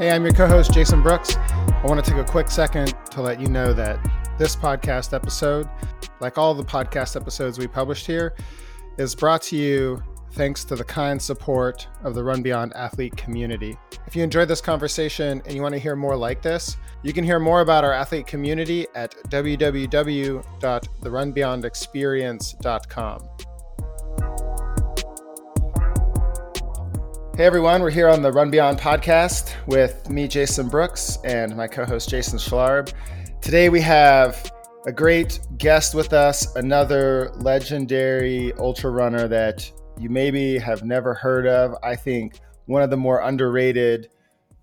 Hey, I'm your co host, Jason Brooks. I want to take a quick second to let you know that this podcast episode, like all the podcast episodes we published here, is brought to you thanks to the kind support of the Run Beyond athlete community. If you enjoyed this conversation and you want to hear more like this, you can hear more about our athlete community at www.therunbeyondexperience.com. Hey everyone, we're here on the Run Beyond podcast with me, Jason Brooks, and my co host, Jason Schlarb. Today we have a great guest with us, another legendary ultra runner that you maybe have never heard of. I think one of the more underrated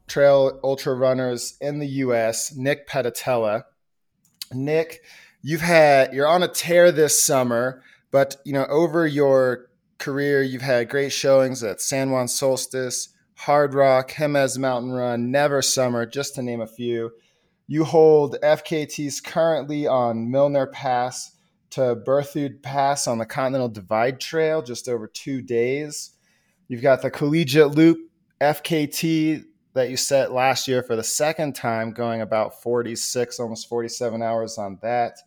trail ultra runners in the US, Nick Pedatella. Nick, you've had you're on a tear this summer, but you know, over your career, you've had great showings at San Juan Solstice, Hard Rock, Jemez Mountain Run, Never Summer, just to name a few. You hold FKTs currently on Milner Pass to Berthoud Pass on the Continental Divide Trail, just over two days. You've got the Collegiate Loop FKT that you set last year for the second time, going about 46, almost 47 hours on that.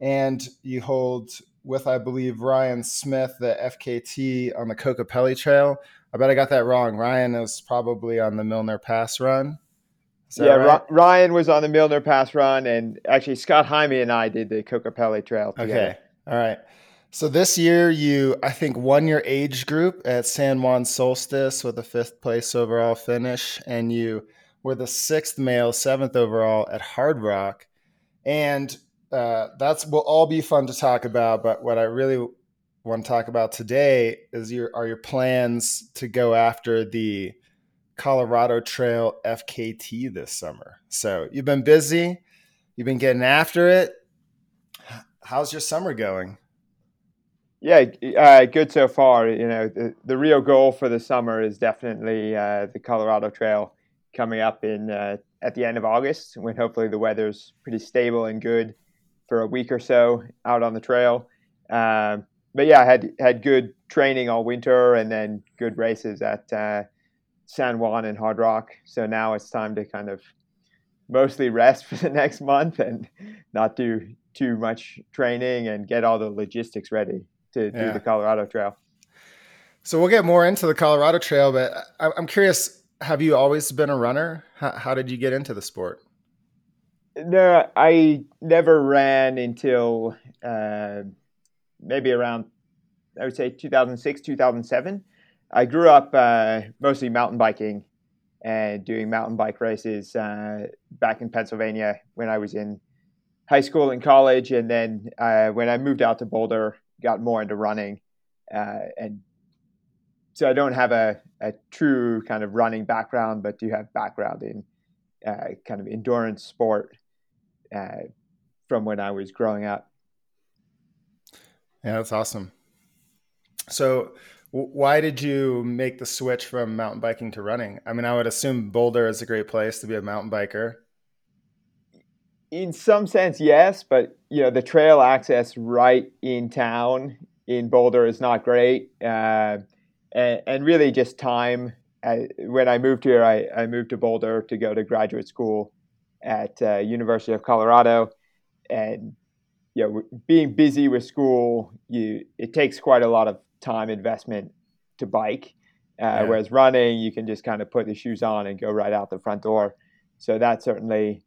And you hold with, I believe, Ryan Smith, the FKT on the Kokopelli Trail. I bet I got that wrong. Ryan was probably on the Milner Pass run. Yeah, right? Ryan was on the Milner Pass run, and actually Scott Jaime and I did the Kokopelli Trail together. Okay, all right. So this year, you I think won your age group at San Juan Solstice with a fifth place overall finish, and you were the sixth male, seventh overall at Hard Rock. And uh, that's will all be fun to talk about. But what I really want to talk about today is your are your plans to go after the Colorado Trail FKT this summer. So you've been busy, you've been getting after it. How's your summer going? Yeah, uh, good so far. You know, the, the real goal for the summer is definitely uh, the Colorado Trail coming up in uh, at the end of August, when hopefully the weather's pretty stable and good for a week or so out on the trail. Um, but yeah, I had had good training all winter and then good races at uh, San Juan and Hard Rock. So now it's time to kind of mostly rest for the next month and not do too much training and get all the logistics ready to yeah. do the Colorado Trail. So we'll get more into the Colorado Trail, but I'm curious: Have you always been a runner? How, how did you get into the sport? No, I never ran until uh, maybe around, I would say 2006, 2007. I grew up uh, mostly mountain biking and doing mountain bike races uh, back in Pennsylvania when I was in high school and college. And then uh, when I moved out to Boulder, got more into running. Uh, and so I don't have a, a true kind of running background, but do have background in uh, kind of endurance sport uh, from when I was growing up. Yeah, that's awesome. So, w- why did you make the switch from mountain biking to running? I mean, I would assume Boulder is a great place to be a mountain biker. In some sense, yes, but you know the trail access right in town in Boulder is not great, uh, and, and, really just time. I, when I moved here, I, I moved to Boulder to go to graduate school, at uh, University of Colorado, and you know, being busy with school, you it takes quite a lot of time investment to bike. Uh, yeah. Whereas running, you can just kind of put the shoes on and go right out the front door. So that certainly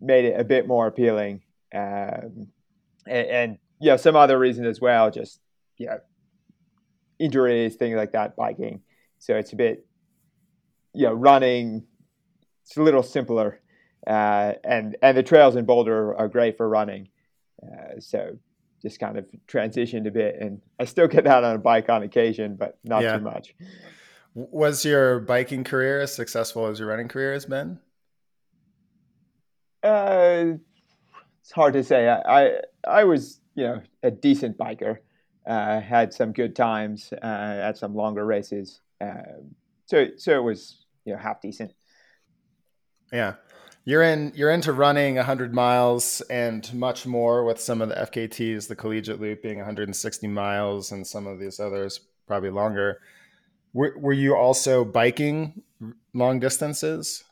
made it a bit more appealing. Um, and, and yeah, some other reasons as well, just yeah, injuries, things like that, biking. So it's a bit, you know, running. It's a little simpler uh, and and the trails in Boulder are great for running. Uh, so just kind of transitioned a bit, and I still get out on a bike on occasion, but not yeah. too much. Was your biking career as successful as your running career has been? Uh, it's hard to say. I, I, I was you know a decent biker. Uh, had some good times uh, at some longer races. Um, so so it was you know half decent. Yeah you're in you're into running 100 miles and much more with some of the FKTs, the collegiate loop being 160 miles, and some of these others probably longer. Were, were you also biking long distances?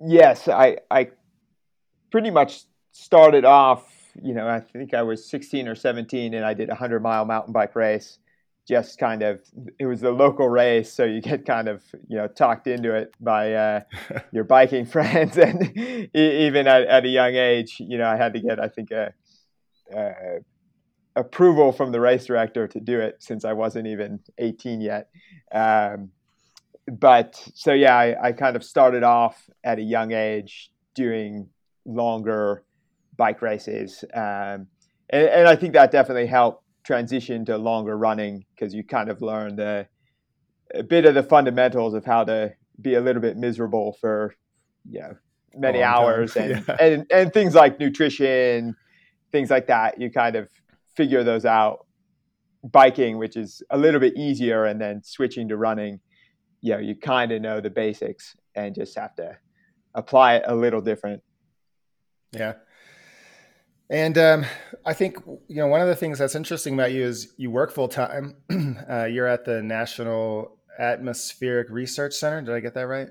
Yes, I I pretty much started off. You know, I think I was 16 or 17, and I did a hundred mile mountain bike race. Just kind of, it was a local race, so you get kind of, you know, talked into it by uh, your biking friends, and even at, at, a young age, you know, I had to get, I think, a, a approval from the race director to do it since I wasn't even 18 yet. Um, but so yeah, I, I, kind of started off at a young age doing longer bike races, um, and, and, I think that definitely helped transition to longer running because you kind of learn the a bit of the fundamentals of how to be a little bit miserable for you know many hours and, yeah. and and things like nutrition, things like that. You kind of figure those out biking, which is a little bit easier, and then switching to running, you know, you kind of know the basics and just have to apply it a little different. Yeah. And um, I think you know one of the things that's interesting about you is you work full time. uh, you're at the National Atmospheric Research Center. Did I get that right?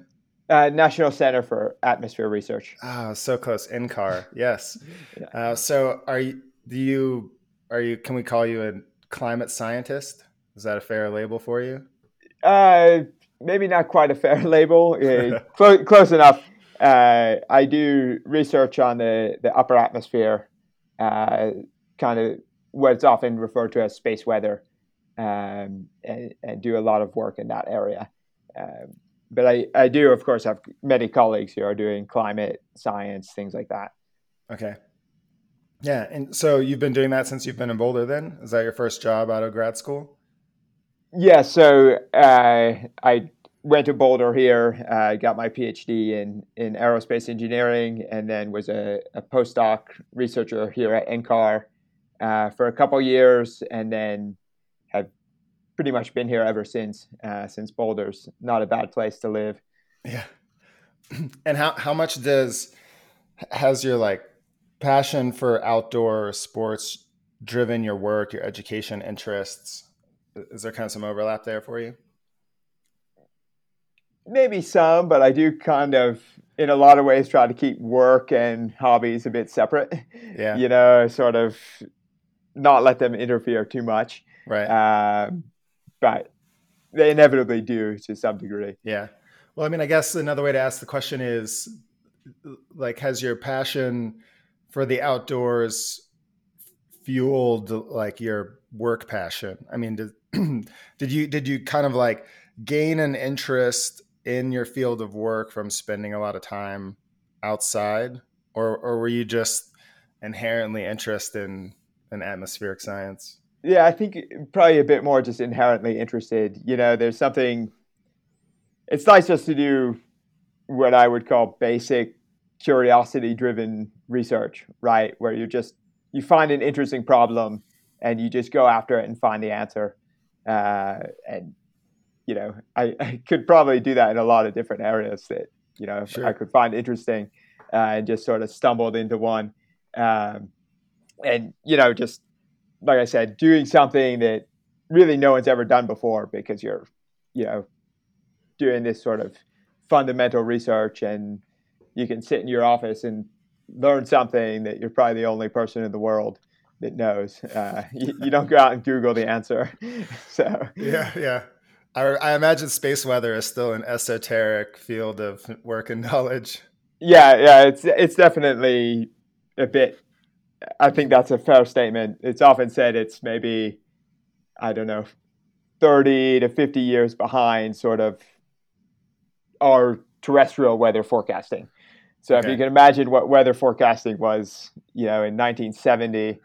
Uh, National Center for Atmosphere Research. Oh, so close. NCAR. Yes. yeah. uh, so, are you? Do you are you? Can we call you a climate scientist? Is that a fair label for you? Uh, maybe not quite a fair label. Uh, close, close enough. Uh, I do research on the, the upper atmosphere, uh, kind of what's often referred to as space weather, um, and, and, do a lot of work in that area. Um, but I, I do, of course, have many colleagues who are doing climate science, things like that. Okay. Yeah, and so you've been doing that since you've been in Boulder. Then is that your first job out of grad school? Yeah, so uh, I went to Boulder here, uh, got my PhD in in aerospace engineering, and then was a, a postdoc researcher here at NCAR uh, for a couple years, and then have pretty much been here ever since. Uh, since Boulder's not a bad place to live. Yeah, and how how much does has your like passion for outdoor sports driven your work, your education interests? Is there kind of some overlap there for you? Maybe some, but I do kind of, in a lot of ways, try to keep work and hobbies a bit separate. Yeah. You know, sort of not let them interfere too much. Right. Um, but they inevitably do to some degree. Yeah. Well, I mean, I guess another way to ask the question is like, has your passion for the outdoors fueled like your work passion? I mean, did did you did you kind of like gain an interest in your field of work from spending a lot of time outside, or or were you just inherently interested in, in atmospheric science? Yeah, I think probably a bit more just inherently interested. You know, there's something. It's nice just to do what I would call basic curiosity driven research, right? Where you just you find an interesting problem and you just go after it and find the answer. Uh, and you know, I, I, could probably do that in a lot of different areas that you know sure. I could find interesting, uh, and just sort of stumbled into one. Um, and you know, just like I said, doing something that really no one's ever done before because you're, you know, doing this sort of fundamental research and you can sit in your office and learn something that you're probably the only person in the world that knows. Uh, you, you, don't go out and Google the answer. so yeah, yeah. I, I, imagine space weather is still an esoteric field of work and knowledge. Yeah, yeah. It's it's definitely a bit. I think that's a fair statement. It's often said it's maybe, I don't know, thirty to fifty years behind sort of our terrestrial weather forecasting. So okay. if you can imagine what weather forecasting was, you know, in 1970,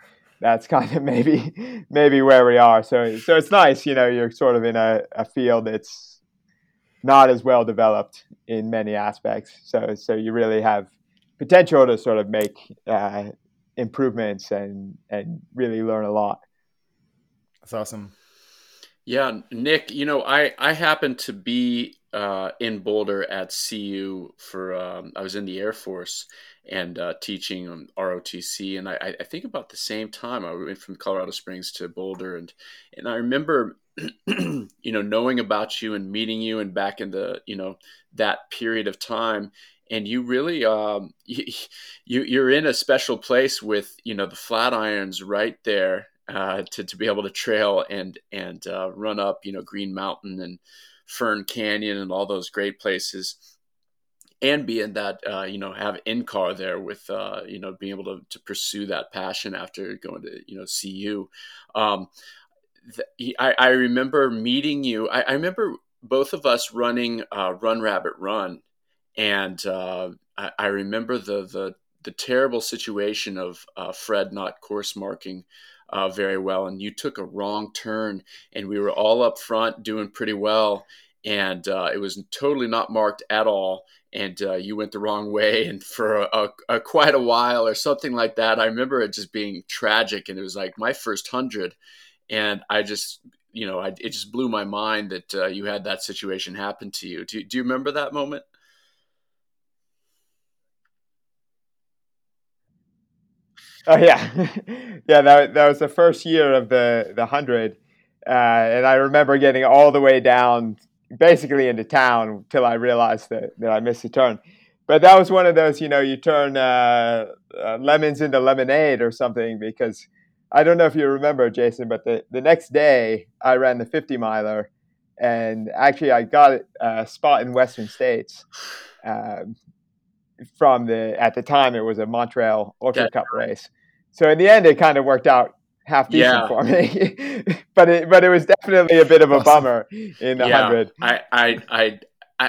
that's kind of maybe maybe where we are. So so it's nice, you know, you're sort of in a, a field that's not as well developed in many aspects. So so you really have potential to sort of make uh, improvements and and really learn a lot. That's awesome. Yeah, Nick, you know, I I happen to be uh, in Boulder at CU for um, I was in the Air Force and uh, teaching ROTC, and I, I, think about the same time I went from Colorado Springs to Boulder, and and I remember you know knowing about you and meeting you and back in the you know that period of time, and you really um, you, you're in a special place with you know the Flatirons right there uh, to to be able to trail and and uh, run up you know Green Mountain and Fern Canyon and all those great places. And be in that, uh, you know, have NCAR there with, uh, you know, being able to, to pursue that passion after going to, you know, CU. Um, I, I, remember meeting you. I, I, remember both of us running uh, Run Rabbit Run and uh, I, I, remember the, the the terrible situation of Fred not course marking uh, very well, and you took a wrong turn, and we were all up front doing pretty well, and uh, it was totally not marked at all, and uh, you went the wrong way, and for a, a, a, quite a while or something like that. I remember it just being tragic, and it was like my first hundred, and I just you know, I, it just blew my mind that uh, you had that situation happen to you. Do, do you remember that moment? Oh yeah, yeah. That that was the first year of the the hundred, uh, and I remember getting all the way down, basically into town, till I realized that that I missed a turn. But that was one of those, you know, you turn uh, uh, lemons into lemonade or something because I don't know if you remember, Jason, but the, the next day I ran the 50 miler and actually I got a spot in Western States. Um, from the at the time it was a Montrail Ultra Cup race. So in the end, it kind of worked out half decent yeah. for me, but it but it was definitely a bit of a bummer in the yeah. hundred. I, I I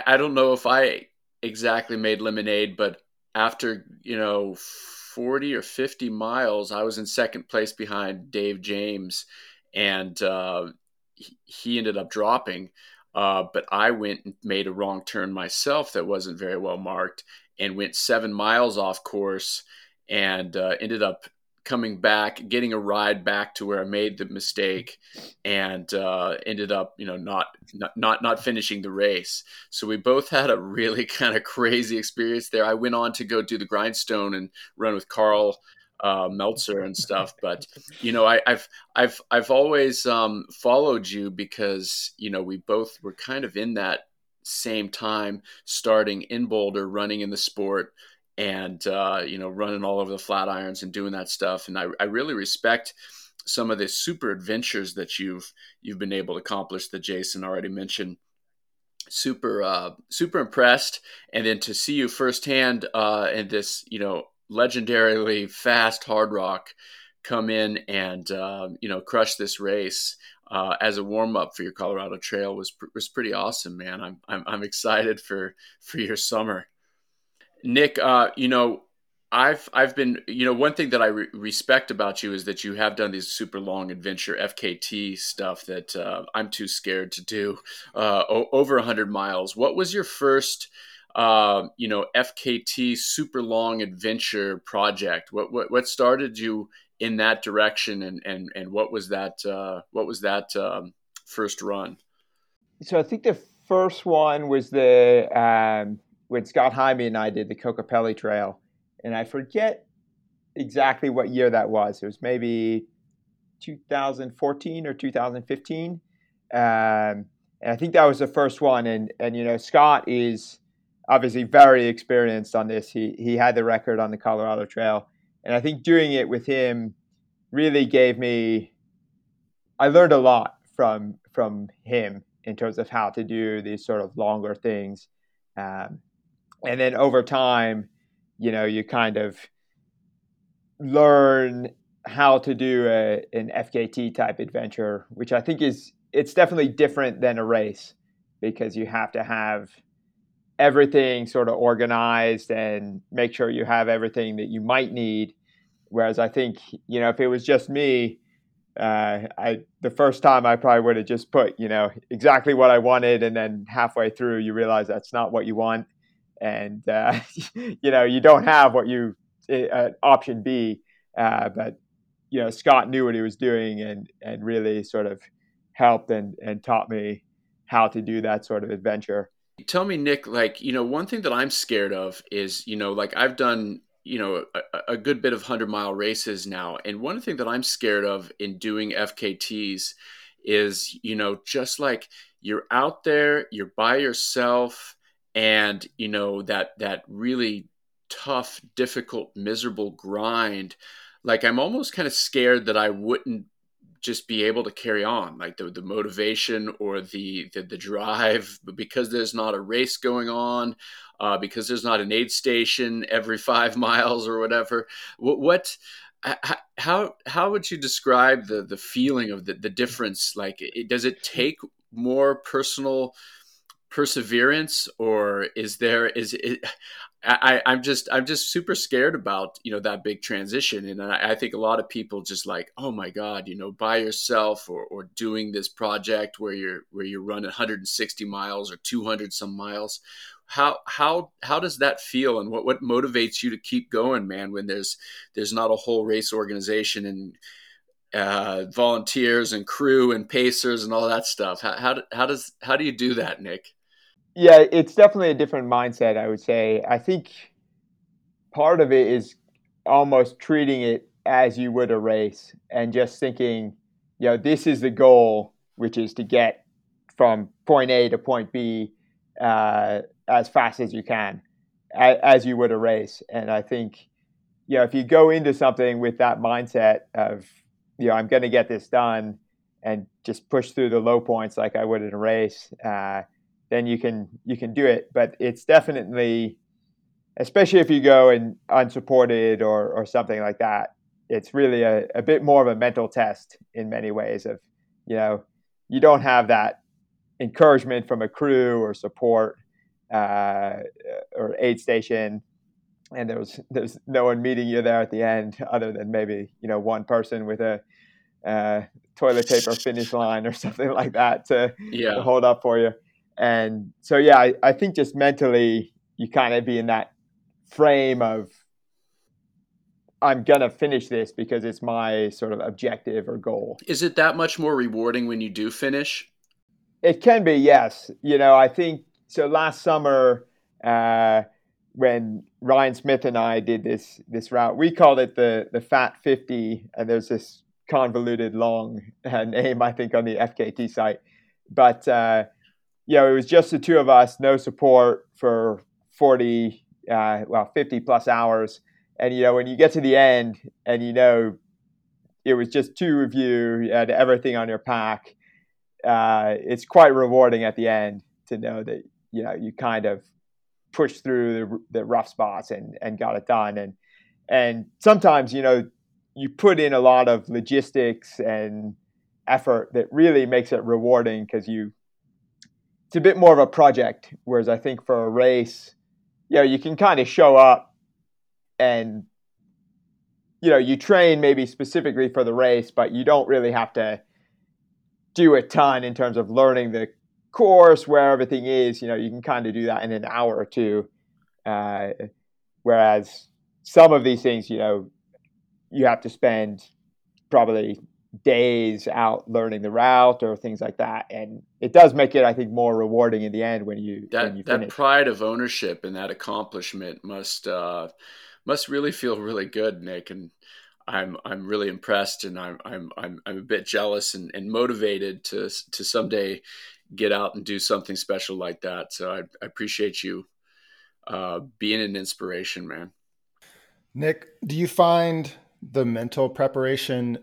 I don't know if I exactly made lemonade, but after you know forty or fifty miles, I was in second place behind Dave James, and uh, he, he ended up dropping. Uh, but I went and made a wrong turn myself that wasn't very well marked and went seven miles off course and uh, ended up coming back, getting a ride back to where I made the mistake, and uh, ended up, you know, not, not not not finishing the race. So we both had a really kind of crazy experience there. I went on to go do the grindstone and run with Karl uh, Meltzer and stuff. But you know, I, have I've I've always um, followed you because you know we both were kind of in that same time starting in Boulder, running in the sport, and uh, you know running all over the Flatirons and doing that stuff. And I, I really respect some of the super adventures that you've you've been able to accomplish that Jason already mentioned. Super uh, super impressed, and then to see you firsthand uh, in this you know legendarily fast hard rock come in and uh, you know crush this race uh, as a warm up for your Colorado Trail was was pretty awesome, man. I'm I'm, I'm excited for for your summer. Nick, uh, you know, I've I've been you know one thing that I re- respect about you is that you have done these super long adventure FKT stuff that uh, I'm too scared to do uh, o- over hundred miles. What was your first? Uh, you know, FKT super long adventure project. What what what started you in that direction, and and and what was that? Uh, what was that um, first run? So I think the first one was the um, when Scott Jaime and I did the Kokopelli Trail, and I forget exactly what year that was. It was maybe 2014 or 2015. Um, and I think that was the first one. And and you know Scott is obviously very experienced on this. He he had the record on the Colorado Trail, and I think doing it with him really gave me. I learned a lot from from him in terms of how to do these sort of longer things, um, and then over time, you know, you kind of learn how to do a, an FKT type adventure, which I think is it's definitely different than a race because you have to have everything sort of organized and make sure you have everything that you might need. Whereas I think, you know, if it was just me, uh, I the first time I probably would have just put, you know, exactly what I wanted, and then halfway through you realize that's not what you want, and uh, you know you don't have what you uh, option B. Uh, but you know Scott knew what he was doing and and really sort of helped and and taught me how to do that sort of adventure. Tell me, Nick, like, you know, one thing that I'm scared of is, you know, like I've done, you know, a, a good bit of 100 mile races now. And one thing that I'm scared of in doing FKTs is, you know, just like you're out there, you're by yourself, and you know that that really tough, difficult, miserable grind, like I'm almost kind of scared that I wouldn't just be able to carry on like the, the motivation or the, the, the drive because there's not a race going on uh, because there's not an aid station every five miles or whatever. What, what how how would you describe the the feeling of the, the difference? Like it, does it take more personal perseverance or is there is it I, I'm just I'm just super scared about you know that big transition, and I, I, think a lot of people just like, oh my god, you know, by yourself or, or doing this project where you're where you're running 160 miles or 200 some miles. How how how does that feel, and what what motivates you to keep going, man? When there's there's not a whole race organization and uh, volunteers and crew and pacers and all that stuff. How how, how does how do you do that, Nick? Yeah, it's definitely a different mindset, I would say. I think part of it is almost treating it as you would a race and just thinking, you know, this is the goal, which is to get from point A to point B uh, as fast as you can, as, as you would a race. And I think, you know, if you go into something with that mindset of, you know, I'm going to get this done and just push through the low points like I would in a race, uh, then you can you can do it. But it's definitely, especially if you go and unsupported or or something like that, it's really a, a bit more of a mental test in many ways. Of you know, you don't have that encouragement from a crew or support uh, or aid station and there's there's no one meeting you there at the end other than maybe you know one person with a uh, toilet paper finish line or something like that to, yeah. to, hold up for you. And so, yeah, I, I think just mentally, you kind of be in that frame of, I'm going to finish this because it's my sort of objective or goal. Is it that much more rewarding when you do finish? It can be, yes. You know, I think so. Last summer, uh, when Ryan Smith and I did this this route, we called it the the Fat 50, and there's this convoluted long uh, name I think on the FKT site, but uh, you know, it was just the two of us, no support for 40, uh, well, 50 plus hours. And, you know, when you get to the end and you know it was just two of you, you had everything on your pack, uh, it's quite rewarding at the end to know that, you know, you kind of pushed through the, the rough spots and, and got it done. And, and sometimes, you know, you put in a lot of logistics and effort that really makes it rewarding because you it's a bit more of a project. Whereas I think for a race, you know, you can kind of show up and you know, you train maybe specifically for the race, but you don't really have to do a ton in terms of learning the course, where everything is. You know, you can kind of do that in an hour or two. Uh, whereas some of these things, you know, you have to spend probably days out learning the route or things like that and it does make it i think more rewarding in the end when you that when you that pride of ownership and that accomplishment must uh must really feel really good nick and i'm i'm really impressed and i'm i'm i'm, I'm a bit jealous and, and motivated to to someday get out and do something special like that so i, I appreciate you uh being an inspiration man. Nick do you find the mental preparation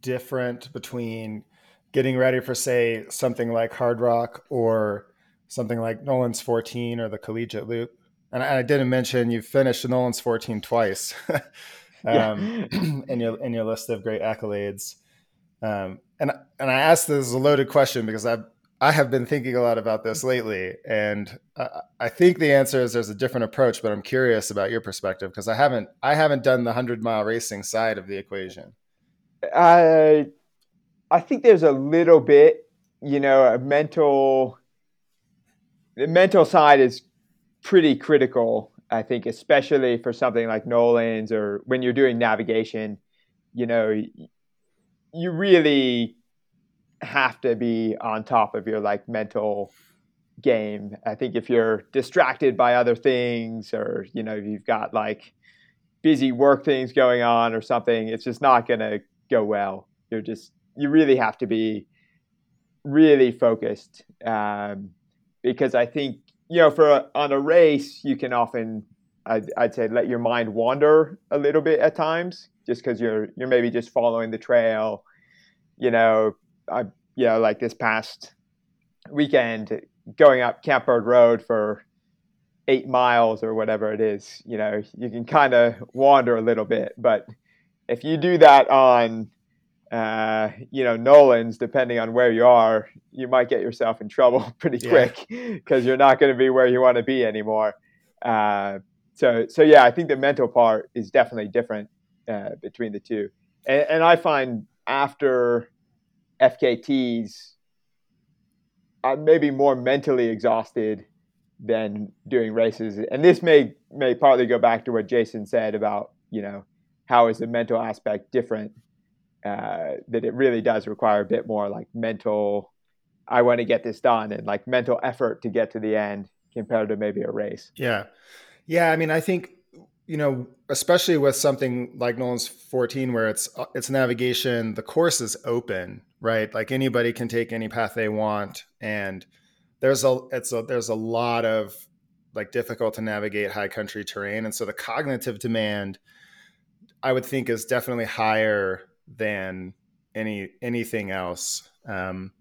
different between getting ready for say something like hard rock or something like Nolan's 14 or the collegiate loop and I, didn't mention you finished Nolan's 14 twice um, in your in your list of great accolades um, and and I asked this as a loaded question because I've I have been thinking a lot about this lately, and I, I think the answer is there's a different approach. But I'm curious about your perspective because I haven't I haven't done the hundred mile racing side of the equation. I I think there's a little bit, you know, a mental. The mental side is pretty critical, I think, especially for something like Nolan's or when you're doing navigation. You know, you really have to be on top of your like mental game. I think if you're distracted by other things or you know you've got like busy work things going on or something, it's just not going to go well. You're just you really have to be really focused um, because I think you know, for a, on a race, you can often, I'd, I'd say, let your mind wander a little bit at times, just because you're you're maybe just following the trail. You know, I you know, like this past weekend, going up Camp-Bird Road for eight miles or whatever it is, you know, you can kind of wander a little bit. But if you do that on, uh, you know, Nolans, depending on where you are, you might get yourself in trouble pretty quick because yeah. you're not going to be where you want to be anymore. Uh, so, so yeah, I think the mental part is definitely different uh, between the two. And, and I find after FKTs, I'm maybe more mentally exhausted than doing races. And this may may partly go back to what Jason said about you know how is the mental aspect different. Uh, that it really does require a bit more like mental. I want to get this done and like mental effort to get to the end compared to maybe a race. Yeah, yeah. I mean, I think you know, especially with something like Nolan's 14, where it's it's navigation, the course is open, right? Like anybody can take any path they want, and there's a it's a there's a lot of like difficult to navigate high country terrain, and so the cognitive demand, I would think, is definitely higher than any anything else. Um,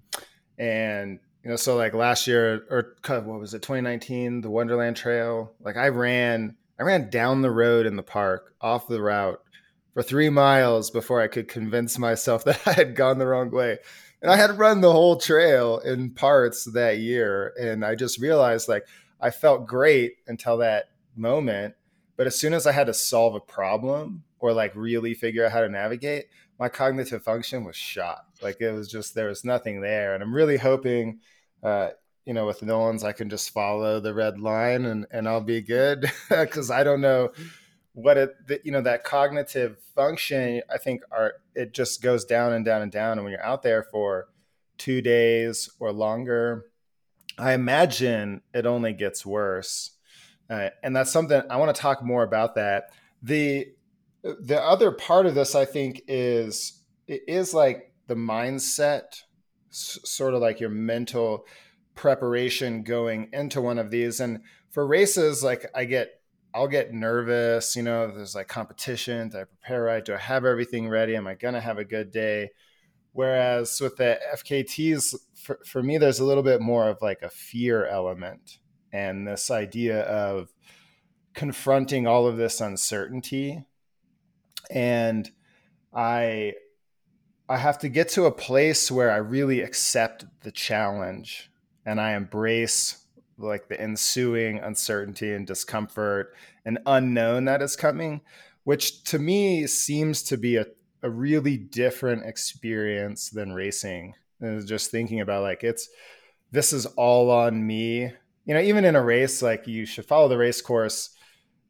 and you know, so like last year or what was it, 2019, the Wonderland Trail, like I ran I ran down the road in the park off the route for three miles before I could convince myself that I had gone the wrong way. And I had run the whole trail in parts that year. And I just realized like I felt great until that moment. But as soon as I had to solve a problem or like really figure out how to navigate, my cognitive function was shot. Like it was just, there was nothing there. And I'm really hoping, uh, you know, with Nolans, I can just follow the red line and, and I'll be good because I don't know what it, the, you know, that cognitive function, I think are, it just goes down and down and down. And when you're out there for two days or longer, I imagine it only gets worse. Uh, and that's something I want to talk more about that. The, the other part of this, I think is, it is like the mindset, sort of like your mental, preparation going into one of these. And for races, like I get, I'll get nervous. You know, there's like competition. Do I prepare right? Do I have everything ready? Am I gonna have a good day? Whereas with the FKTs, for, for me, there's a little bit more of like a fear element and this idea of confronting all of this uncertainty. And I I have to get to a place where I really accept the challenge and I embrace like the ensuing uncertainty and discomfort and unknown that is coming, which to me seems to be a, a really different experience than racing. And just thinking about like it's this is all on me. You know, even in a race, like you should follow the race course.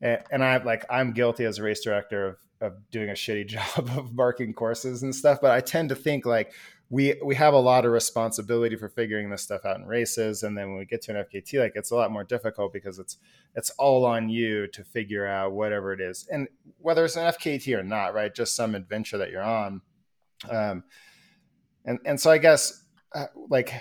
And, and I like I'm guilty as a race director of of doing a shitty job of marking courses and stuff. But I tend to think like we we have a lot of responsibility for figuring this stuff out in races and then when we get to an fkt like it's a lot more difficult because it's it's all on you to figure out whatever it is and whether it's an fkt or not right just some adventure that you're on um and and so i guess uh, like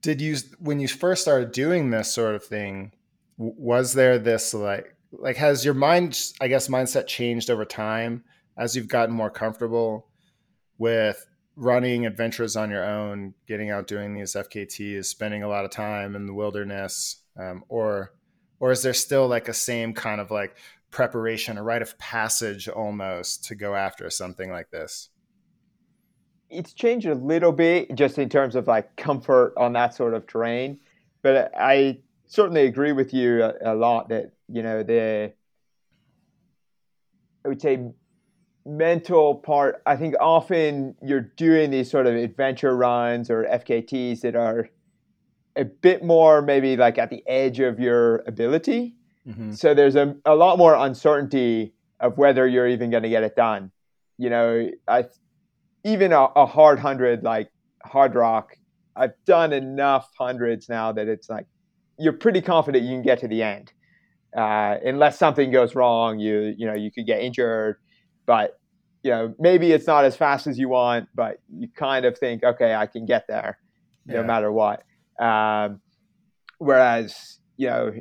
did you when you first started doing this sort of thing was there this like like has your mind i guess mindset changed over time as you've gotten more comfortable with running adventures on your own, getting out doing these FKTs, spending a lot of time in the wilderness, um, or or is there still like a same kind of like preparation, a rite of passage almost to go after something like this? It's changed a little bit just in terms of like comfort on that sort of terrain, but I certainly agree with you a, a lot that you know the I would say mental part, I think often you're doing these sort of adventure runs or FKTs that are a bit more maybe like at the edge of your ability. Mm-hmm. So there's a, a lot more uncertainty of whether you're even going to get it done. You know, I even a, a hard hundred like hard rock. I've done enough hundreds now that it's like you're pretty confident you can get to the end. Uh, unless something goes wrong, you you know you could get injured, but you know, maybe it's not as fast as you want, but you kind of think, okay, I can get there no yeah. matter what. Um, whereas you know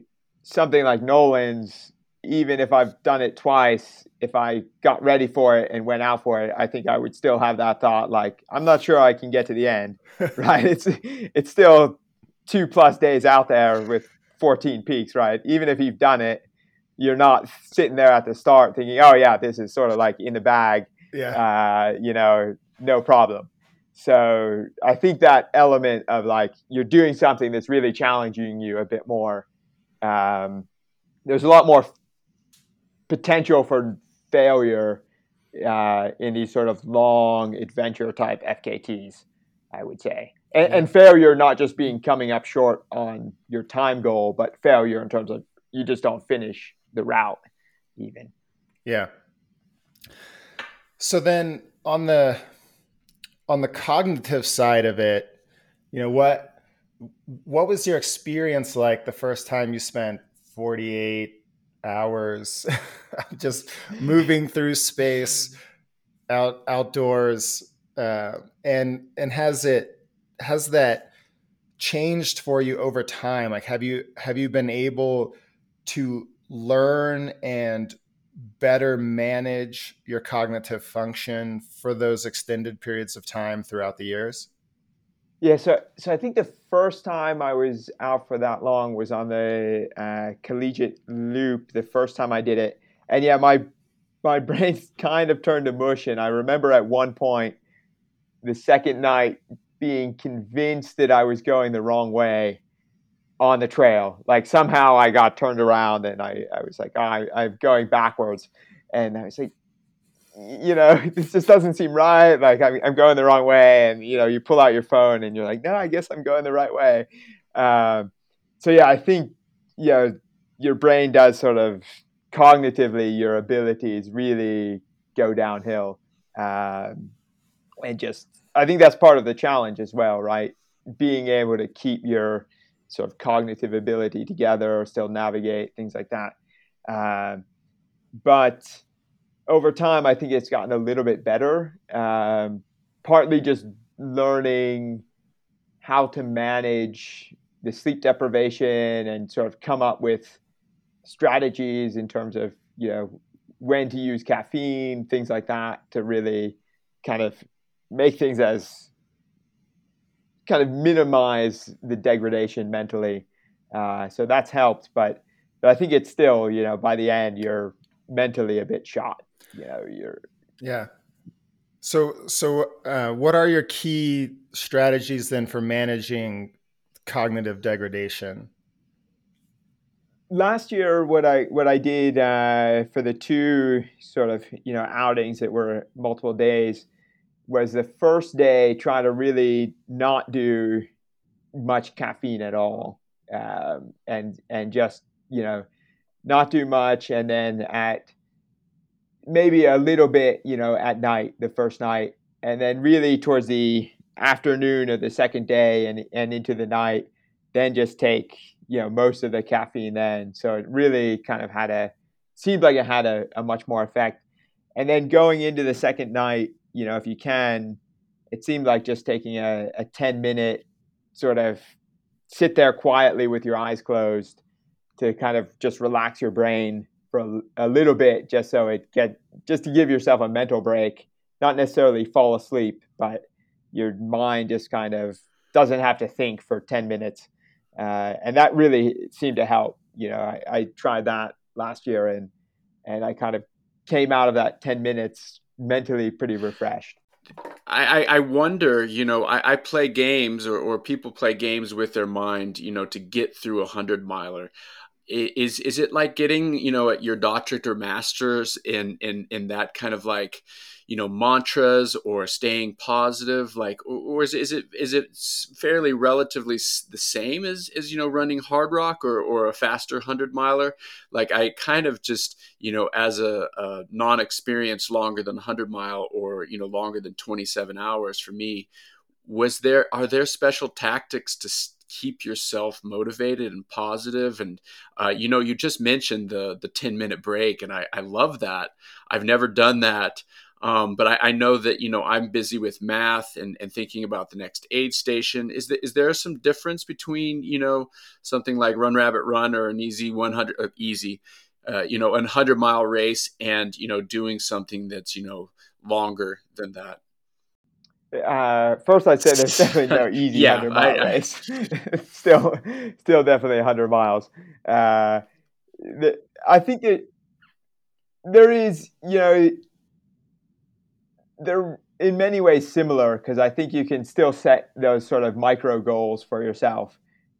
something like Nolan's, even if I've done it twice, if I got ready for it and went out for it, I think I would still have that thought like I'm not sure I can get to the end, right? It's it's still two plus days out there with 14 peaks, right? Even if you've done it, you're not sitting there at the start thinking, oh yeah, this is sort of like in the bag, yeah, uh, you know, no problem. So I think that element of like you're doing something that's really challenging you a bit more. Um, there's a lot more potential for failure uh, in these sort of long adventure type FKTs, I would say. And, and, failure not just being coming up short on your time goal, but failure in terms of you just don't finish the route, even. Yeah. So then on the on the cognitive side of it, you know what what was your experience like the first time you spent 48 hours just moving through space out outdoors uh, and and has it has that changed for you over time like have you have you been able to learn and better manage your cognitive function for those extended periods of time throughout the years yeah, so so I think the first time I was out for that long was on the uh, collegiate loop. The first time I did it, and yeah, my my brain kind of turned to mush. And I remember at one point, the second night, being convinced that I was going the wrong way on the trail. Like somehow I got turned around, and I I was like, oh, I, I'm going backwards, and I was like, you know, this just doesn't seem right. Like I'm, I'm going the wrong way. And, you know, you pull out your phone and you're like, no, I guess I'm going the right way. Um, so yeah, I think, you know, your brain does sort of cognitively, your abilities really go downhill. Um, and just, I think that's part of the challenge as well, right? Being able to keep your sort of cognitive ability together, still navigate things like that. Um, but, over time, I think it's gotten a little bit better. Um, partly just learning how to manage the sleep deprivation and sort of come up with strategies in terms of you know when to use caffeine, things like that, to really kind of make things as kind of minimize the degradation mentally. Uh, so that's helped, but but I think it's still you know by the end you're mentally a bit shot you know you're yeah so so uh, what are your key strategies then for managing cognitive degradation last year what i what i did uh, for the two sort of you know outings that were multiple days was the first day try to really not do much caffeine at all um, and and just you know not do much and then at maybe a little bit, you know, at night, the first night, and then really towards the afternoon of the second day and and into the night, then just take you know most of the caffeine then. So it really kind of had a seemed like it had a, a much more effect. And then going into the second night, you know, if you can, it seemed like just taking a, a 10 minute sort of sit there quietly with your eyes closed to kind of just relax your brain for a, a little bit just so it get just to give yourself a mental break not necessarily fall asleep but your mind just kind of doesn't have to think for 10 minutes uh, and that really seemed to help you know I, I, tried that last year and and i kind of came out of that 10 minutes mentally pretty refreshed. I, I wonder, you know, I, I play games or, or people play games with their mind, you know, to get through a hundred miler. Is is it like getting you know at your doctorate or master's in in in that kind of like you know mantras or staying positive like or, or is, it, is it is it fairly relatively the same as as you know running Hardrock or or a faster 100 miler like i kind of just you know as a, a non-experienced longer than 100 mile or you know longer than 27 hours for me was there are there special tactics to keep yourself motivated and positive? positive and uh, you know you just mentioned the the 10 minute break and I, I love that i've never done that Um, but I, I, know that you know I'm busy with math and, and thinking about the next aid station. Is there, is there some difference between you know something like Run Rabbit Run or an easy 100 uh, easy, uh, you know, a 100 mile race and you know doing something that's you know longer than that? Uh, first, I'd say there's definitely no easy yeah, hundred mile I, race. still, still definitely hundred miles. Uh, the, I think it, there is, you know, they're in many ways similar because I think you can still set those sort of micro goals for yourself.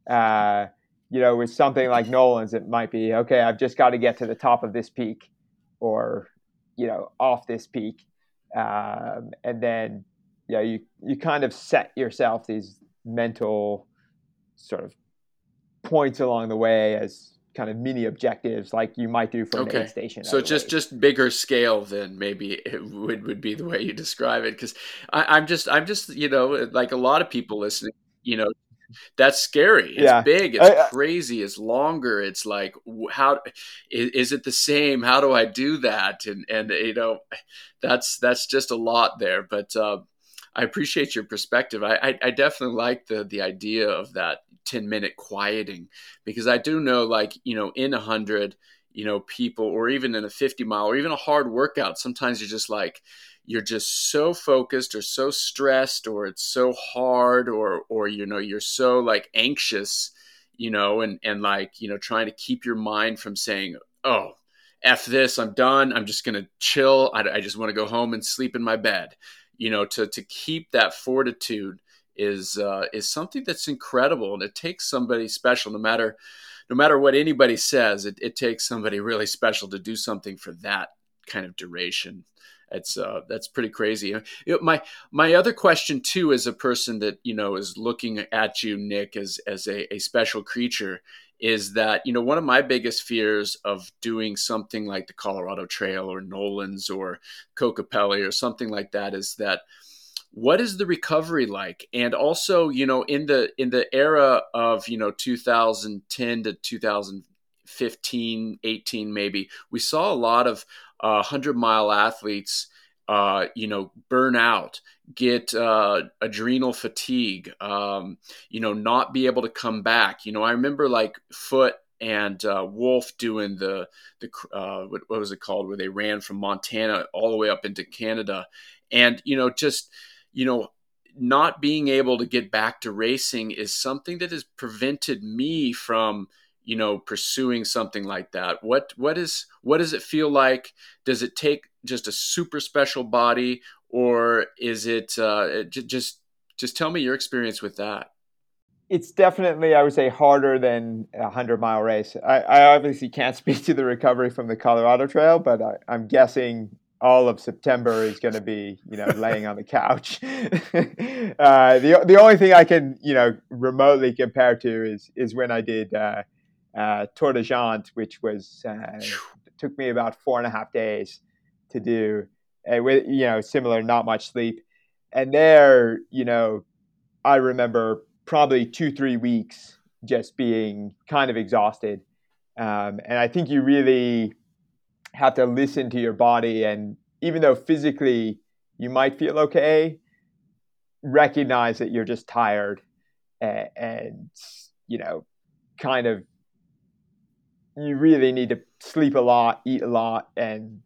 Uh, you know, with something like Nolan's, it might be okay. I've just got to get to the top of this peak, or you know, off this peak, um, and then yeah, you you kind of set yourself these mental sort of points along the way as kind of mini objectives like you might do for okay. an aid station. So just just bigger scale than maybe it would would be the way you describe it because I'm just I'm just you know like a lot of people listening you know that's scary. It's yeah. big. It's I, crazy. It's longer. It's like how is, is, it the same? How do I do that? And and you know that's that's just a lot there. But uh, I appreciate your perspective. I, I, I definitely like the the idea of that 10 minute quieting because I do know like, you know, in a hundred, you know, people or even in a 50 mile or even a hard workout, sometimes you're just like, you're just so focused or so stressed or it's so hard or, or, you know, you're so like anxious, you know, and, and like, you know, trying to keep your mind from saying, oh, F this, I'm done. I'm just to chill. I, I just want to go home and sleep in my bed you know to to keep that fortitude is uh, is something that's incredible and it takes somebody special no matter no matter what anybody says it, it takes somebody really special to do something for that kind of duration it's uh, that's pretty crazy. You know, my my other question too, is a person that you know is looking at you, Nick, as as a, a special creature, is that you know one of my biggest fears of doing something like the Colorado Trail or Nolan's or Kokopelli or something like that is that what is the recovery like? And also you know in the in the era of you know 2010 to 2015 18 maybe we saw a lot of uh, 100 mile athletes uh, you know, burn out, get uh, adrenal fatigue, um, you know, not be able to come back. You know, I remember like Foote and uh, Wolfe doing the the uh, what, what, was it called? Where they ran from Montana all the way up into Canada, and you know just you know not being able to get back to racing is something that has prevented me from you know pursuing something like that. What what is what does it feel like? Does it take just a super special body or is it uh, just just tell me your experience with that. It's definitely i would say harder than a 100 mile race. I, I, obviously can't speak to the recovery from the colorado trail but I, i'm guessing all of September is going to be, you know, laying on the couch. uh, the the only thing I can, you know, remotely compare to is is when I did uh, uh, Tor des Géants, which was uh, took me about four and a half days to do, uh, with you know similar, not much sleep, and there, you know, I remember probably two three weeks just being kind of exhausted, um, and I think you really have to listen to your body, and even though physically you might feel okay, recognize that you're just tired, and, and you know, kind of you really need to sleep a lot, eat a lot, and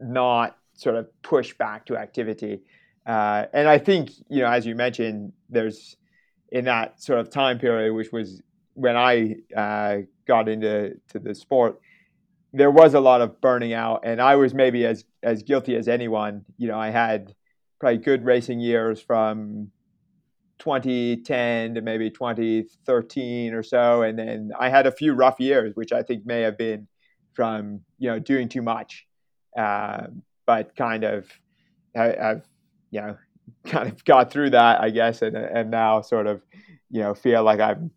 not sort of push back to activity. Uh, and I think, you know, as you mentioned, there's in that sort of time period, which was when I uh, got into to the sport, there was a lot of burning out, and I was maybe as as guilty as anyone. You know, I had probably good racing years from 2010 to maybe 2013 or so, and then I had a few rough years, which I think may have been from you know doing too much, uh, but kind of have you know kind of got through that, I guess, and and now sort of you know feel like I'm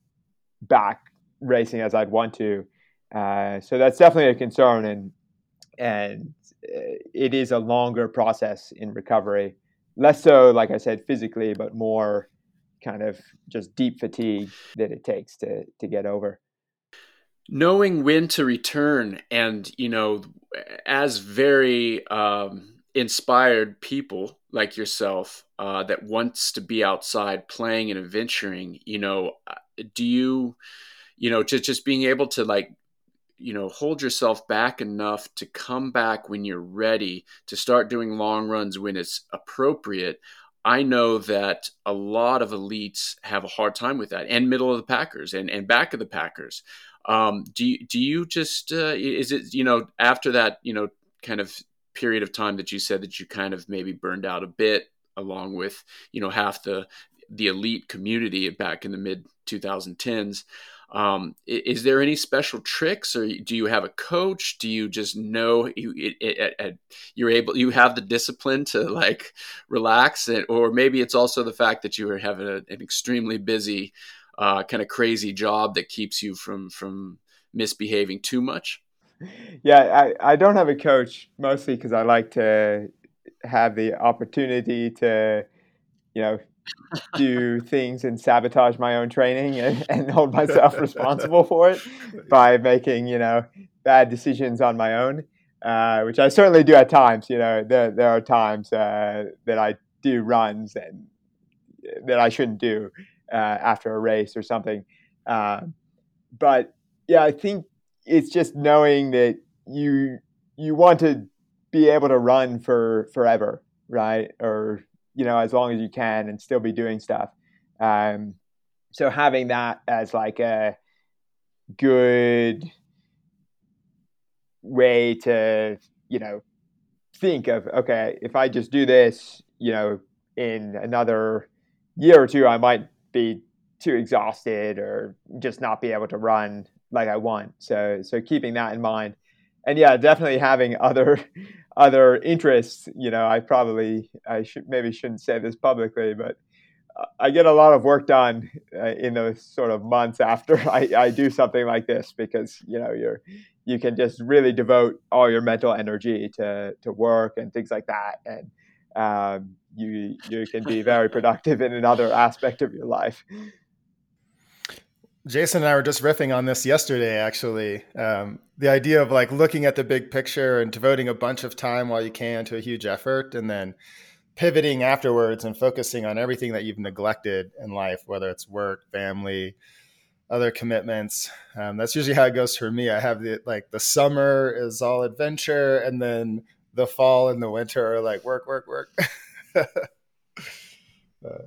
back racing as I'd want to. Uh, so that's definitely a concern, and and uh, it is a longer process in recovery. Less so, like I said, physically, but more kind of just deep fatigue that it takes to to get over knowing when to return and you know as very um, inspired people like yourself uh, that wants to be outside playing and adventuring, you know, uh, do you, you know, just just being able to like you know hold yourself back enough to come back when you're ready to start doing long runs when it's appropriate i know that a lot of elites have a hard time with that and middle of the packers and, and back of the packers um, do you do you just uh, is it you know after that you know kind of period of time that you said that you kind of maybe burned out a bit along with you know half the the elite community back in the mid 2010s um, is there any special tricks, or do you have a coach? Do you just know you it, it, it, you're able you have the discipline to like relax, or maybe it's also the fact that you having a, an extremely busy, uh, kind of crazy job that keeps you from from misbehaving too much. Yeah, I, I don't have a coach mostly because I like to have the opportunity to, you know, do things and sabotage my own training and, and hold myself responsible for it by making you know bad decisions on my own, uh, which I certainly do at times. You know, there there are times uh, that I do runs and that I shouldn't do uh, after a race or something. Uh, but yeah, I think it's just knowing that you you want to be able to run for forever, right? Or you know as long as you can and still be doing stuff um, so having that as like a good way to you know think of okay if i just do this you know in another year or two i might be too exhausted or just not be able to run like i want. So so keeping that in mind. And yeah definitely having other other interests, you know, I probably I should maybe shouldn't say this publicly, but uh, I get a lot of work done uh, in those sort of months after I, I do something like this because you know you're you can just really devote all your mental energy to to work and things like that, and um, you you can be very productive in another aspect of your life. Jason and I were just riffing on this yesterday, actually. Um, the idea of like looking at the big picture and devoting a bunch of time while you can to a huge effort and then pivoting afterwards and focusing on everything that you've neglected in life, whether it's work, family, other commitments. Um, that's usually how it goes for me. I have the like the summer is all adventure, and then the fall and the winter are like work, work, work. uh,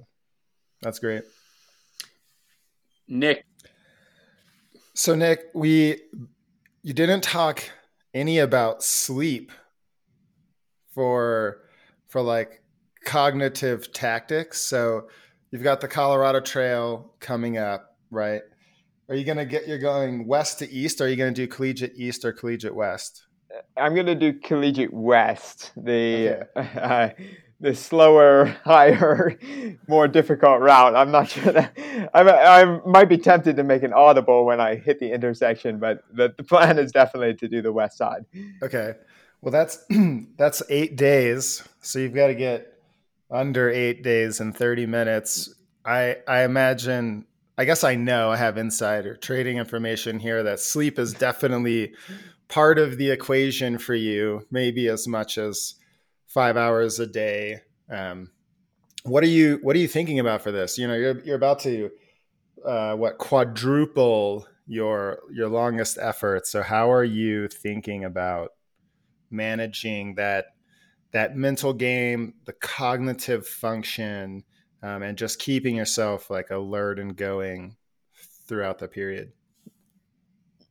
that's great. Nick, so Nick, we you didn't talk any about sleep for for like cognitive tactics. So you've got the Colorado Trail coming up, right? Are you gonna get you're going west to east? Or are you gonna do collegiate east or collegiate west? I'm gonna do collegiate west. The okay. uh, the slower, higher, more difficult route. I'm not sure that I, I might be tempted to make an audible when I hit the intersection, but the, the plan is definitely to do the west side. Okay. Well, that's that's eight days, so you've got to get under eight days and thirty minutes. I I imagine. I guess I know I have insider trading information here that sleep is definitely part of the equation for you, maybe as much as five hours a day. Um, what are you What are you thinking about for this? You know, you're you're about to uh, what quadruple your your longest effort. So how are you thinking about managing that that mental game, the cognitive function, um, and just keeping yourself like alert and going throughout the period?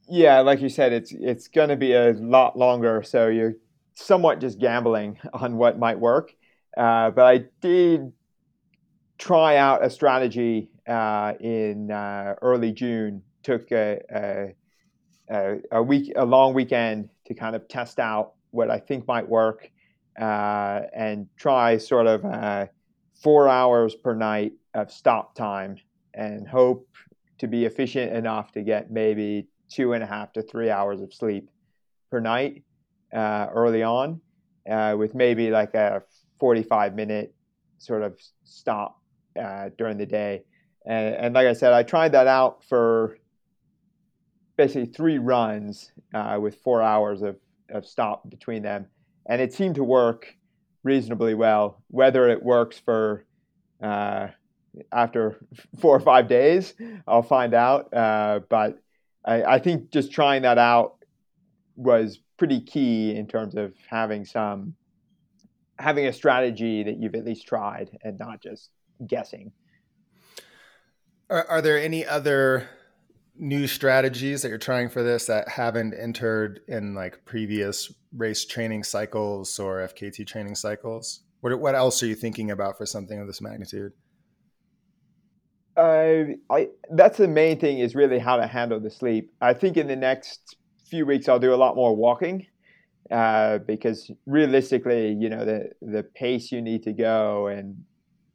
Yeah, like you said, it's it's going to be a lot longer. So you're somewhat just gambling on what might work. Uh, but I did try out a strategy uh, in uh, early June. Took a, a, a, week, a long weekend to kind of test out what I think might work, uh, and try sort of uh, four hours per night of stop time, and hope to be efficient enough to get maybe two and a half to three hours of sleep per night uh, early on, uh, with maybe like a 45 minute sort of stop uh, during the day. And, and, like I said, I tried that out for basically three runs uh, with four hours of, of stop between them. And it seemed to work reasonably well. Whether it works for uh, after four or five days, I'll find out. Uh, but I, I, think just trying that out was pretty key in terms of having some having a strategy that you've at least tried and not just guessing. Are, are there any other new strategies that you're trying for this that haven't entered in like previous race training cycles or FKT training cycles? What, what else are you thinking about for something of this magnitude? Uh, I that's the main thing is really how to handle the sleep. I think in the next few weeks I'll do a lot more walking uh, because realistically, you know the the pace you need to go and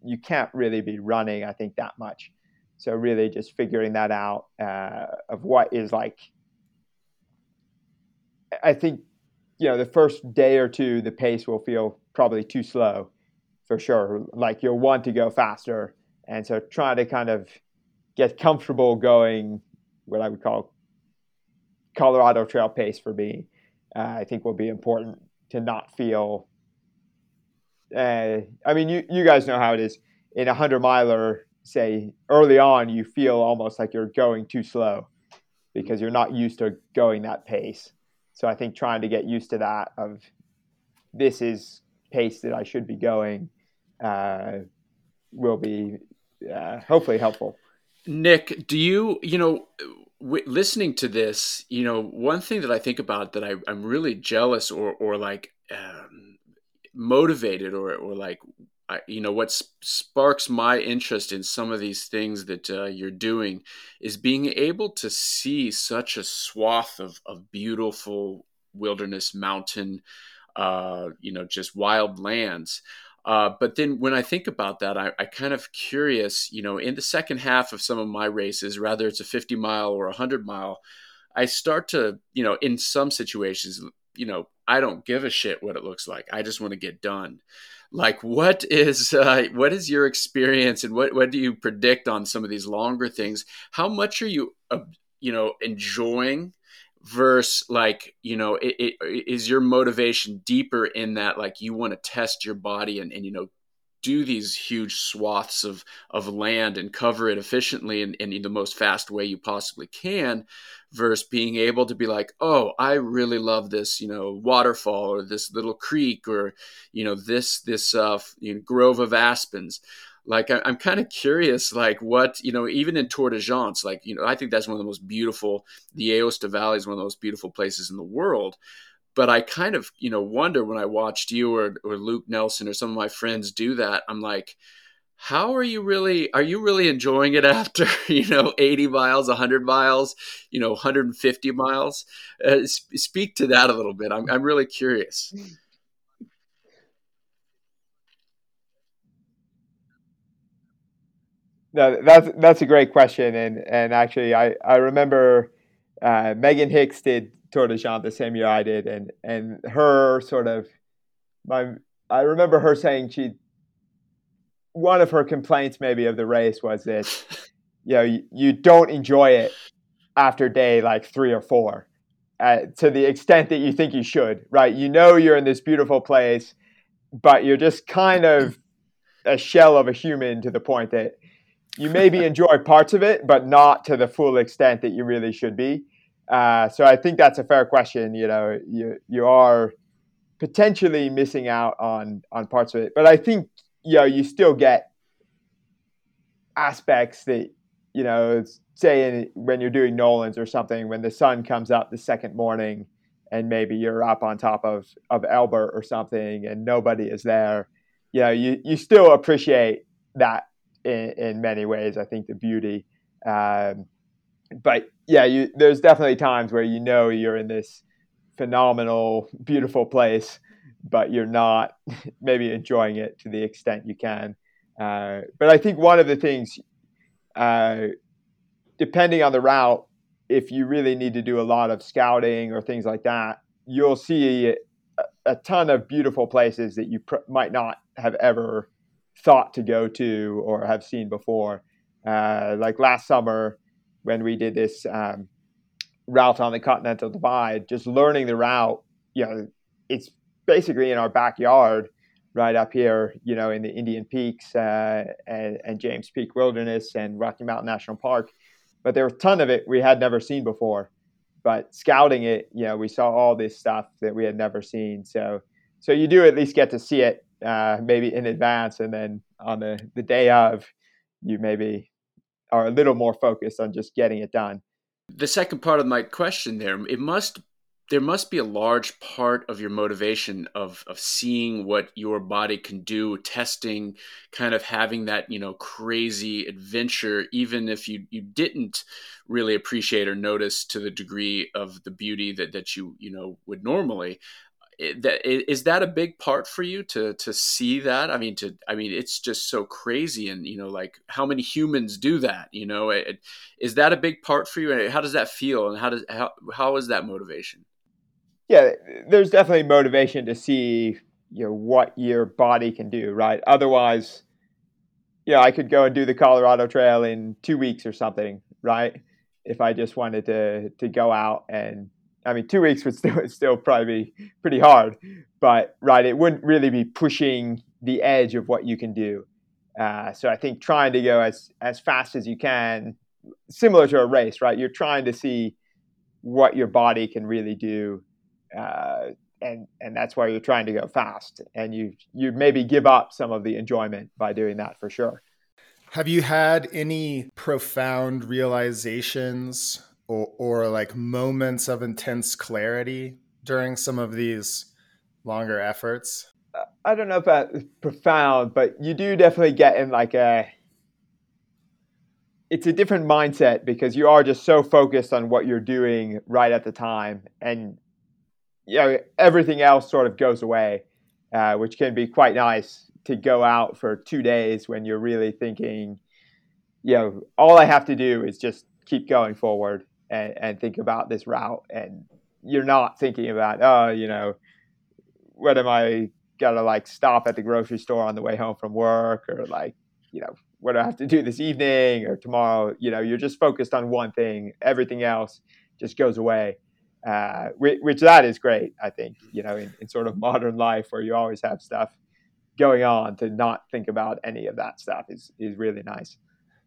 you can't really be running. I think that much. So really, just figuring that out uh, of what is like. I think, you know, the first day or two, the pace will feel probably too slow, for sure. Like you'll want to go faster, and so try to kind of get comfortable going what I would call Colorado Trail pace for me. Uh, I think will be important to not feel. Uh, I mean, you you guys know how it is in a hundred miler say early on you feel almost like you're going too slow because you're not used to going that pace. So I think trying to get used to that of this is pace that I should be going uh, will be uh, hopefully helpful. Nick, do you you know w- listening to this, you know, one thing that I think about that I, am really jealous or or like um, motivated or or like I, you know what sparks my interest in some of these things that uh, you're doing is being able to see such a swath of, of beautiful wilderness mountain uh, you know just wild lands uh, but then when I think about that, I, I, kind of curious, you know, in the second half of some of my races, rather it's a 50 mile or a 100 mile, I start to, you know, in some situations, you know, I don't give a shit what it looks like. I just want to get done like what is uh, what is your experience and what what do you predict on some of these longer things how much are you uh, you know enjoying versus like you know it, it, is your motivation deeper in that like you want to test your body and, and you know do these huge swaths of of land and cover it efficiently and, in the most fast way you possibly can versus being able to be like oh i really love this you know waterfall or this little creek or you know this this uh, you know, grove of aspens like I, am kind of curious like what you know even in Tor des Géants, like you know i think that's one of the most beautiful the aosta valley is one of the most beautiful places in the world. But I kind of, you know, wonder when I watched you or, or Luke Nelson or some of my friends do that. I'm like, how are you really are you really enjoying it after you know 80 miles 100 miles you know 150 miles? Uh, sp- speak to that a little bit. I'm, I'm really curious no that's that's a great question and and actually i i remember uh, megan hicks did Tor des Géants the same year I did, and and her sort of my I remember her saying she one of her complaints maybe of the race was that you know you, you don't enjoy it after day like three or four uh, to the extent that you think you should right? You know you're in this beautiful place but you're just kind of a shell of a human to the point that you maybe enjoy parts of it but not to the full extent that you really should be uh, so I think that's a fair question. You know, you you are potentially missing out on on parts of it, but I think you know you still get aspects that you know, say in, when you're doing Nolans or something, when the sun comes up the second morning, and maybe you're up on top of of Elbert or something, and nobody is there. You know, you you still appreciate that in, in many ways. I think the beauty. Um, but yeah, you, there's definitely times where you know you're in this phenomenal, beautiful place, but you're not maybe enjoying it to the extent you can. Uh, but I think one of the things, uh, depending on the route, if you really need to do a lot of scouting or things like that, you'll see a, a ton of beautiful places that you pr- might not have ever thought to go to or have seen before. Uh, like last summer, when we did this um, route on the Continental Divide, just learning the route, you know, it's basically in our backyard. right up here, you know, in the Indian Peaks uh, and, and, James Peak Wilderness and Rocky Mountain National Park. But there was a ton of it we had never seen before. But scouting it, you know, we saw all this stuff that we had never seen. So, so you do at least get to see it uh, maybe in advance, and then on the the day of, you maybe are a little more focused on just getting it done. The second part of my question there, it must there must be a large part of your motivation of of seeing what your body can do testing kind of having that you know crazy adventure even if you you didn't really appreciate or notice to the degree of the beauty that that you you know would normally is that a big part for you to to see that? I mean to i mean it's just so crazy and you know like how many humans do that you know? It, is that a big part for you? How does that feel? And how does how, how is that motivation? Yeah, there's definitely motivation to see you know what your body can do, right? Otherwise, yeah, I could go and do the Colorado Trail in two weeks or something, right? If I just wanted to to go out and I mean, two weeks would still still probably be pretty hard, but right, it wouldn't really be pushing the edge of what you can do. Uh, so I think trying to go as as fast as you can, similar to a race, right? You're trying to see what your body can really do uh, and and that's why you're trying to go fast, and you you maybe give up some of the enjoyment by doing that for sure. Have you had any profound realizations or, or like moments of intense clarity during some of these longer efforts? I don't know if that's profound, but you do definitely get in like a it's a different mindset because you are just so focused on what you're doing right at the time and you know, everything else sort of goes away, uh, which can be quite nice to go out for two days when you're really thinking, you know, all I have to do is just keep going forward and, and think about this route. And you're not thinking about, oh, you know, what am I gonna like stop at the grocery store on the way home from work or like, you know, what do I have to do this evening or tomorrow? You know, you're just focused on one thing. Everything else just goes away uh, which, which, that is great. I think you know in, in, sort of modern life where you always have stuff going on to not think about any of that stuff is is really nice.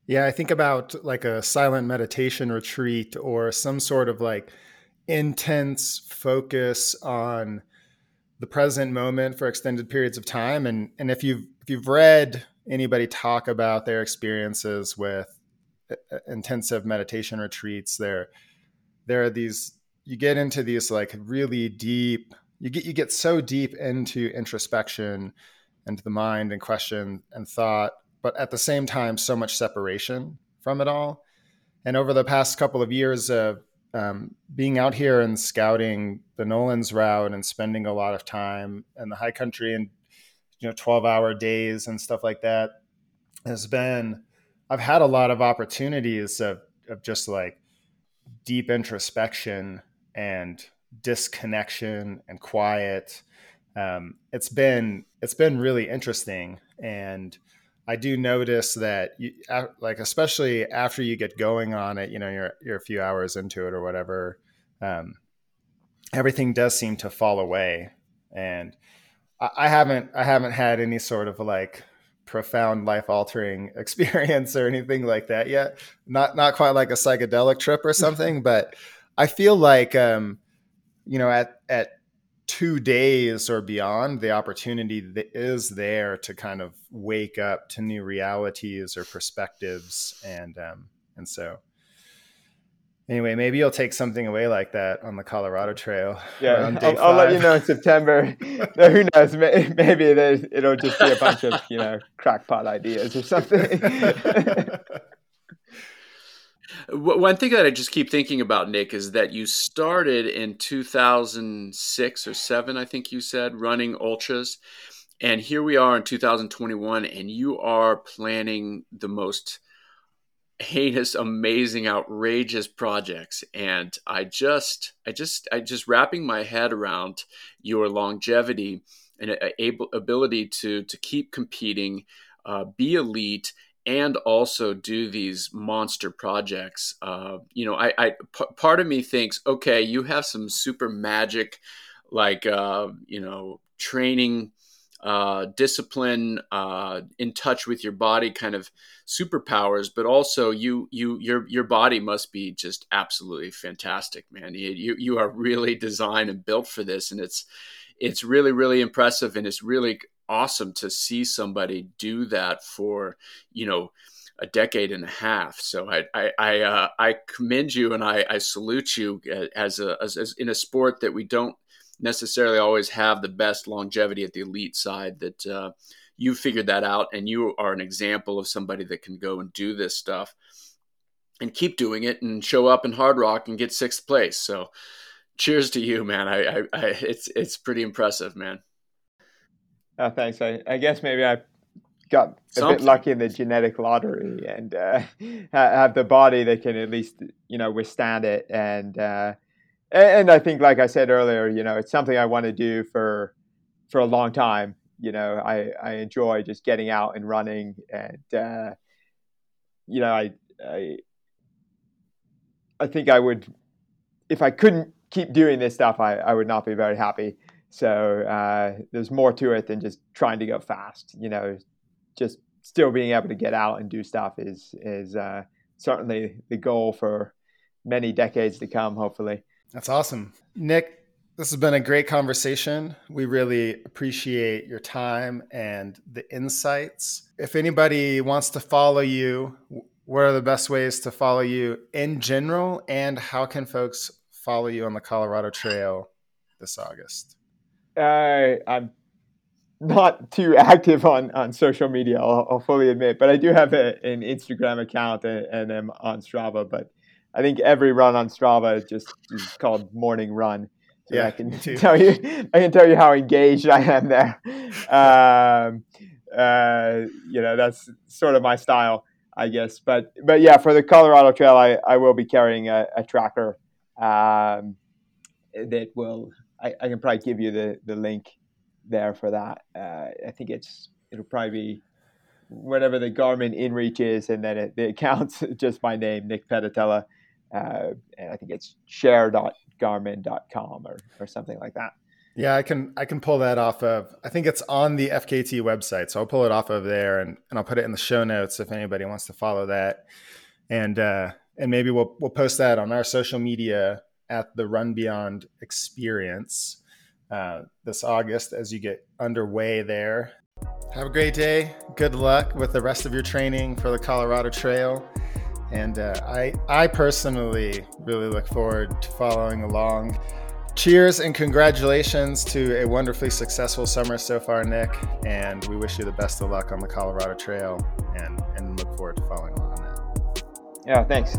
Yeah, I think about like a silent meditation retreat or some sort of like intense focus on the present moment for extended periods of time. And and if you've if you've read anybody talk about their experiences with uh, uh, intensive meditation retreats there there are these you get into these like really deep you get you get so deep into introspection into the mind and question and thought but at the same time so much separation from it all and over the past couple of years of um, being out here and scouting the Nolan's route and spending a lot of time in the high country and you know 12 hour days and stuff like that has been I've had a lot of opportunities of, of just like deep introspection and disconnection and quiet. Um, it's been it's been really interesting, and I do notice that you, like especially after you get going on it, you know, you're you're a few hours into it or whatever. Um, everything does seem to fall away, and I, I haven't I haven't had any sort of like profound life altering experience or anything like that yet. Not not quite like a psychedelic trip or something, but I feel like, um, you know, at at two days or beyond, the opportunity that is there to kind of wake up to new realities or perspectives, and um, and so anyway, maybe you'll take something away like that on the Colorado Trail. Yeah, I'll, I'll, let you know in September. Who knows? Maybe it'll just be a bunch of you know crackpot ideas or something. One thing that I just keep thinking about, Nick, is that you started in 2006 or seven, I think you said, running ultras. And here we are in 2021, and you are planning the most heinous, amazing, outrageous projects. And I just, I just, I just wrapping my head around your longevity and able, ability to to keep competing, uh, be elite, and also do these monster projects. Uh, you know, I, I p- part of me thinks, okay, you have some super magic, like uh, you know, training uh, discipline, uh, in touch with your body, kind of superpowers. But also, you you your your body must be just absolutely fantastic, man. You you, you are really designed and built for this, and it's it's really really impressive, and it's really awesome to see somebody do that for you know a decade and a half. So I I I, uh, I commend you and I, I salute you as a as, as, in a sport that we don't necessarily always have the best longevity at the elite side. That uh, you figured that out and you are an example of somebody that can go and do this stuff and keep doing it and show up in Hardrock and get sixth place. So cheers to you, man. I, I, I it's it's pretty impressive, man. Oh, thanks. I, I guess maybe I got a Something. bit lucky in the genetic lottery and uh, have the body that can at least you know withstand it and uh, and I think like I said earlier you know it's something I want to do for for a long time you know I, I enjoy just getting out and running and uh, you know I, I I think I would if I couldn't keep doing this stuff I, I would not be very happy so uh, there's more to it than just trying to go fast you know just still being able to get out and do stuff is is uh, certainly the goal for many decades to come. Hopefully, that's awesome, Nick. This has been a great conversation. We really appreciate your time and the insights. If anybody wants to follow you, what are the best ways to follow you in general? And how can folks follow you on the Colorado Trail this August? Uh, I'm not too active on, on social media, I'll, I'll fully admit, but I do have a, an Instagram account and, and am on Strava. But I think every run on Strava just is called Morning Run. So yeah, I can tell you, I can tell you how engaged I am there. Um, uh, you know, that's sort of my style, I guess. But but yeah, for the Colorado Trail, I, I will be carrying a, a tracker um, that will. I, I can probably give you the the link there for that. Uh, I think it's it'll probably be whatever the Garmin InReach is, and then it, the account's just my name, Nick Pedatella, uh, and I think it's share.garmin.com or or something like that. Yeah, I can I can pull that off of. I think it's on the FKT website, so I'll pull it off of there, and, and I'll put it in the show notes if anybody wants to follow that, and uh, and maybe we'll we'll post that on our social media at the Run Beyond Experience uh, this August as you get underway there. Have a great day. Good luck with the rest of your training for the Colorado Trail. And uh, I, I personally really look forward to following along. Cheers and congratulations to a wonderfully successful summer so far, Nick. And we wish you the best of luck on the Colorado Trail and, and look forward to following along on that. Yeah, thanks.